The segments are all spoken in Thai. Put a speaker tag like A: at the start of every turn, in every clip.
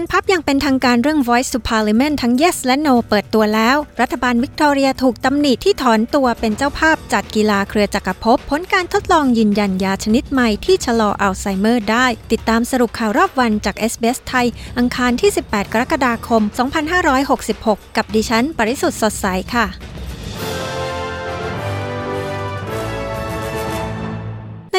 A: ผ่นพับอย่างเป็นทางการเรื่อง Voice to Parliament ทั้ง Yes และ No เปิดตัวแล้ว รัฐบาลวิกตอเรียถูกตำหนิที่ถอนตัวเป็นเจ้าภาพจัดกีฬาเครือจักรภพผลการทดลองยืนยันยาชนิดใหม่ที่ชะลออัลไซเมอร์ได้ ติดตามสรุปข่าวรอบวันจาก SBS ไทย อังคารที่ 18 กรกฎาคม 2566 กับดิฉัน ปริสุทธ์สดใสค่ะ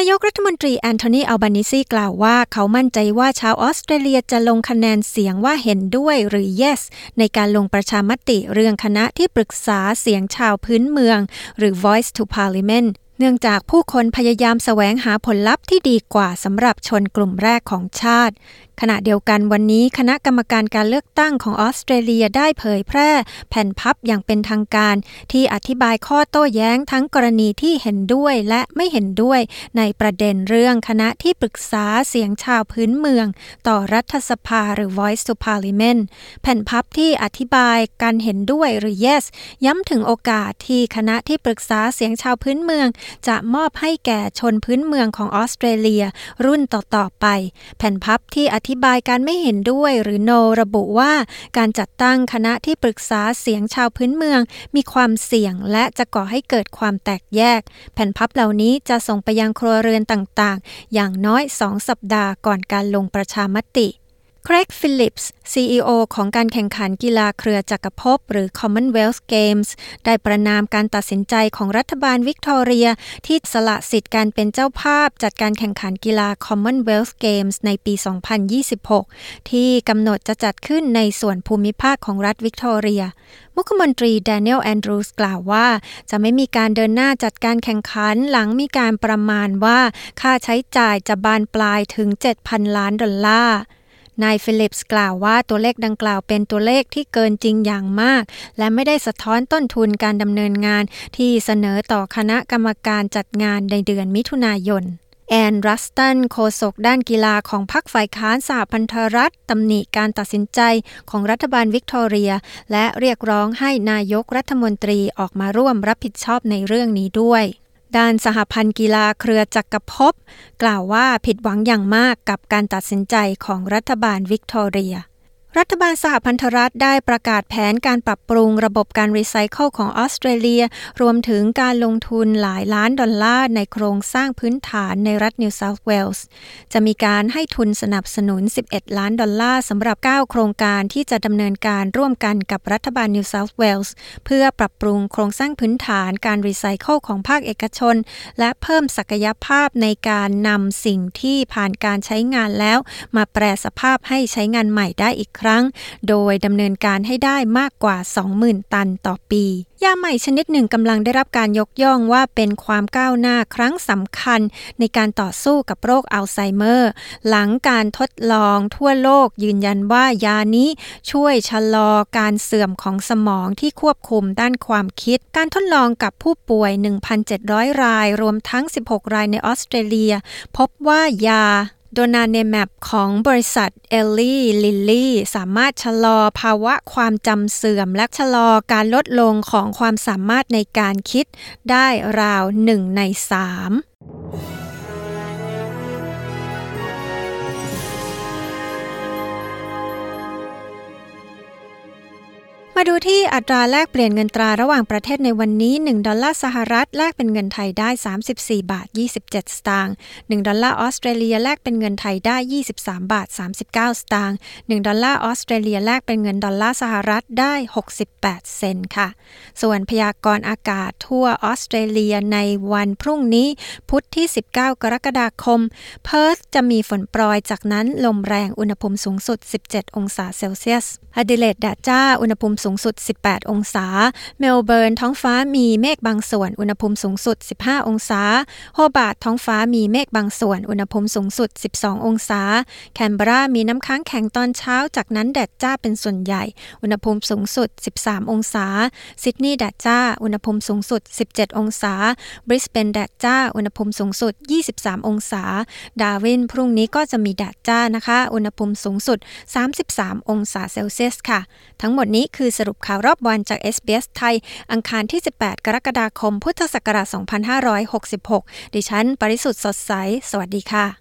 A: นายกรั มนตรีแอนโทนีอัลบานิซีกล่าวว่าเขามั่นใจว่าชาวออสเตรเลียจะลงคะแนนเสียงว่าเห็นด้วยหรือ yes ในการลงประชามติเรื่องคณะที่ปรึกษาเสียงชาวพื้นเมือง หรือ Voice to Parliament เนื่องจากผู้คนพยายามแสวงหาผลลัพธ์ที่ดีกว่าสำหรับชนกลุ่มแรกของชาติ ขณะเดียวกันวันนี้คณะกรรมการการเลือกตั้งของออสเตรเลียได้เผยแพร่แผ่นพับอย่างเป็นทางการ ที่อธิบายข้อโต้แย้งทั้งกรณีที่เห็นด้วยและไม่เห็นด้วยในประเด็นเรื่องคณะที่ปรึกษาเสียงชาวพื้นเมือง ต่อรัฐสภาหรือ Voice to Parliament แผ่นพับที่อธิบายการเห็นด้วยหรือ Yes ย้ำถึงโอกาสที่คณะที่ปรึกษาเสียงชาวพื้นเมือง จะมอบให้แก่ชนพื้นเมืองของออสเตรเลีย รุ่นต่อๆไป แผ่นพับที่อธิธิบายการไม่เห็นด้วยหรือโนระบุว่า การจัดตั้งคณะที่ปรึกษาเสียงชาวพื้นเมือง มีความเสี่ยงและจะก่อให้เกิดความแตกแยก แผ่นพับเหล่านี้จะส่งไปยังครัวเรือนต่างๆ อย่างน้อยสองสัปดาห์ก่อนการลงประชามติ เครกฟิลิปส์ CEO ของการแข่งขันกีฬาเครือจักรภพหรือ Commonwealth Games ได้ประณามการตัดสินใจของรัฐบาลวิกตอเรีย ที่สละสิทธิ์การเป็นเจ้าภาพจัดการแข่งขันกีฬา Commonwealth Games ในปี 2026 ที่กำหนดจะจัดขึ้นในส่วนภูมิภาคของรัฐวิกตอเรีย มุขมนตรีแดเนียลแอนดรูสกล่าวว่า จะไม่มีการเดินหน้าจัดการแข่งขันหลังมีการประมาณว่า ค่าใช้จ่ายจะบานปลายถึง 7,000 ล้านดอลลาร์ นายฟิลิปส์กล่าวว่าตัวเลขดังกล่าวเป็นตัวเลขที่เกินจริงอย่างมาก และไม่ได้สะท้อนต้นทุนการดำเนินงานที่เสนอต่อคณะกรรมการจัดงานในเดือนมิถุนายนแอนรัสตันโฆษกด้านกีฬาของพรรคฝ่ายค้านสหพันธรัฐตำหนิการตัดสินใจของรัฐบาลวิกตอเรีย และเรียกร้องให้นายกรัฐมนตรีออกมาร่วมรับผิดชอบในเรื่องนี้ด้วย ด้านสหพันธ์กีฬาเครือจักรภพกล่าวว่าผิดหวังอย่างมากกับการตัดสินใจของรัฐบาลวิกตอเรีย รัฐบาลสหพันธรัฐได้ประกาศแผนการปรับปรุงระบบการรีไซเคิลของออสเตรเลีย รวมถึงการลงทุนหลายล้านดอลลาร์ในโครงสร้างพื้นฐานในรัฐนิวเซาท์เวลส์จะมีการให้ทุนสนับสนุน 11 ล้านดอลลาร์สำหรับ 9 โครงการที่จะดำเนินการร่วมกันกับรัฐบาลนิวเซาท์เวลส์เพื่อปรับปรุงโครงสร้างพื้นฐานการรีไซเคิลของภาคเอกชน และเพิ่มศักยภาพในการนำสิ่งที่ผ่านการใช้งานแล้ว มาแปรสภาพให้ใช้งานใหม่ได้อีกครั้ง โดยดำเนินการให้ได้มากกว่า 20,000 ตันต่อปียาใหม่ชนิดหนึ่งกำลังได้รับการยกย่องว่าเป็นความก้าวหน้าครั้งสำคัญในการต่อสู้กับโรคอัลไซเมอร์ หลังการทดลองทั่วโลกยืนยันว่ายานี้ช่วยชะลอการเสื่อมของสมองที่ควบคุมด้านความคิด การทดลองกับผู้ป่วย 1,700 ราย รวมทั้ง 16 รายในออสเตรเลีย พบว่ายา donanemab ของบริษัท Eli Lilly สามารถชะลอภาวะความจำเสื่อม และชะลอการลดลงของความสามารถในการคิดได้ราวหนึ่งในสาม มาดูที่อัตราแลกเปลี่ยนเงินตราระหว่างประเทศในวันนี้ 1 ดอลลาร์สหรัฐแลกเป็นเงินไทยได้ 34 บาท 27 สตางค์ 1 ดอลลาร์ออสเตรเลียแลกเป็นเงินไทยได้ 23 บาท 39 สตางค์ 1 ดอลลาร์ออสเตรเลียแลกเป็นเงินดอลลาร์สหรัฐได้ 68 เซนต์ค่ะ ส่วนพยากรณ์อากาศทั่วออสเตรเลียในวันพรุ่งนี้ พุธที่ 19 กรกฎาคม เพิร์ธจะมีฝนโปรยจากนั้นลมแรงอุณหภูมิสูงสุด 17 องศาเซลเซียสอดิเลดแดดจ้าอุณหภูมิสูงสุด 18 องศา เมลเบิร์นท้องฟ้ามีเมฆบางส่วน อุณหภูมิสูงสุด 15 องศา โฮบาร์ตท้องฟ้ามีเมฆบางส่วน อุณหภูมิสูงสุด 12 องศา แคนเบรา มีน้ำค้างแข็งตอนเช้า จากนั้นแดดจ้าเป็นส่วนใหญ่ อุณหภูมิสูงสุด 13 องศา ซิดนีย์แดดจ้า อุณหภูมิสูงสุด 17 องศา บริสเบนแดดจ้า อุณหภูมิสูงสุด 23 องศา ดาวินพรุ่งนี้ก็จะมีแดดจ้านะคะ อุณหภูมิสูงสุด 33 องศาเซลเซียสค่ะ ทั้งหมดนี้คือสรุปข่าวรอบวันจาก SBS ไทย อังคารที่ 18 กรกฎาคม พุทธศักราช 2566 ดิฉัน ปริสุทธ์สดใส สวัสดีค่ะ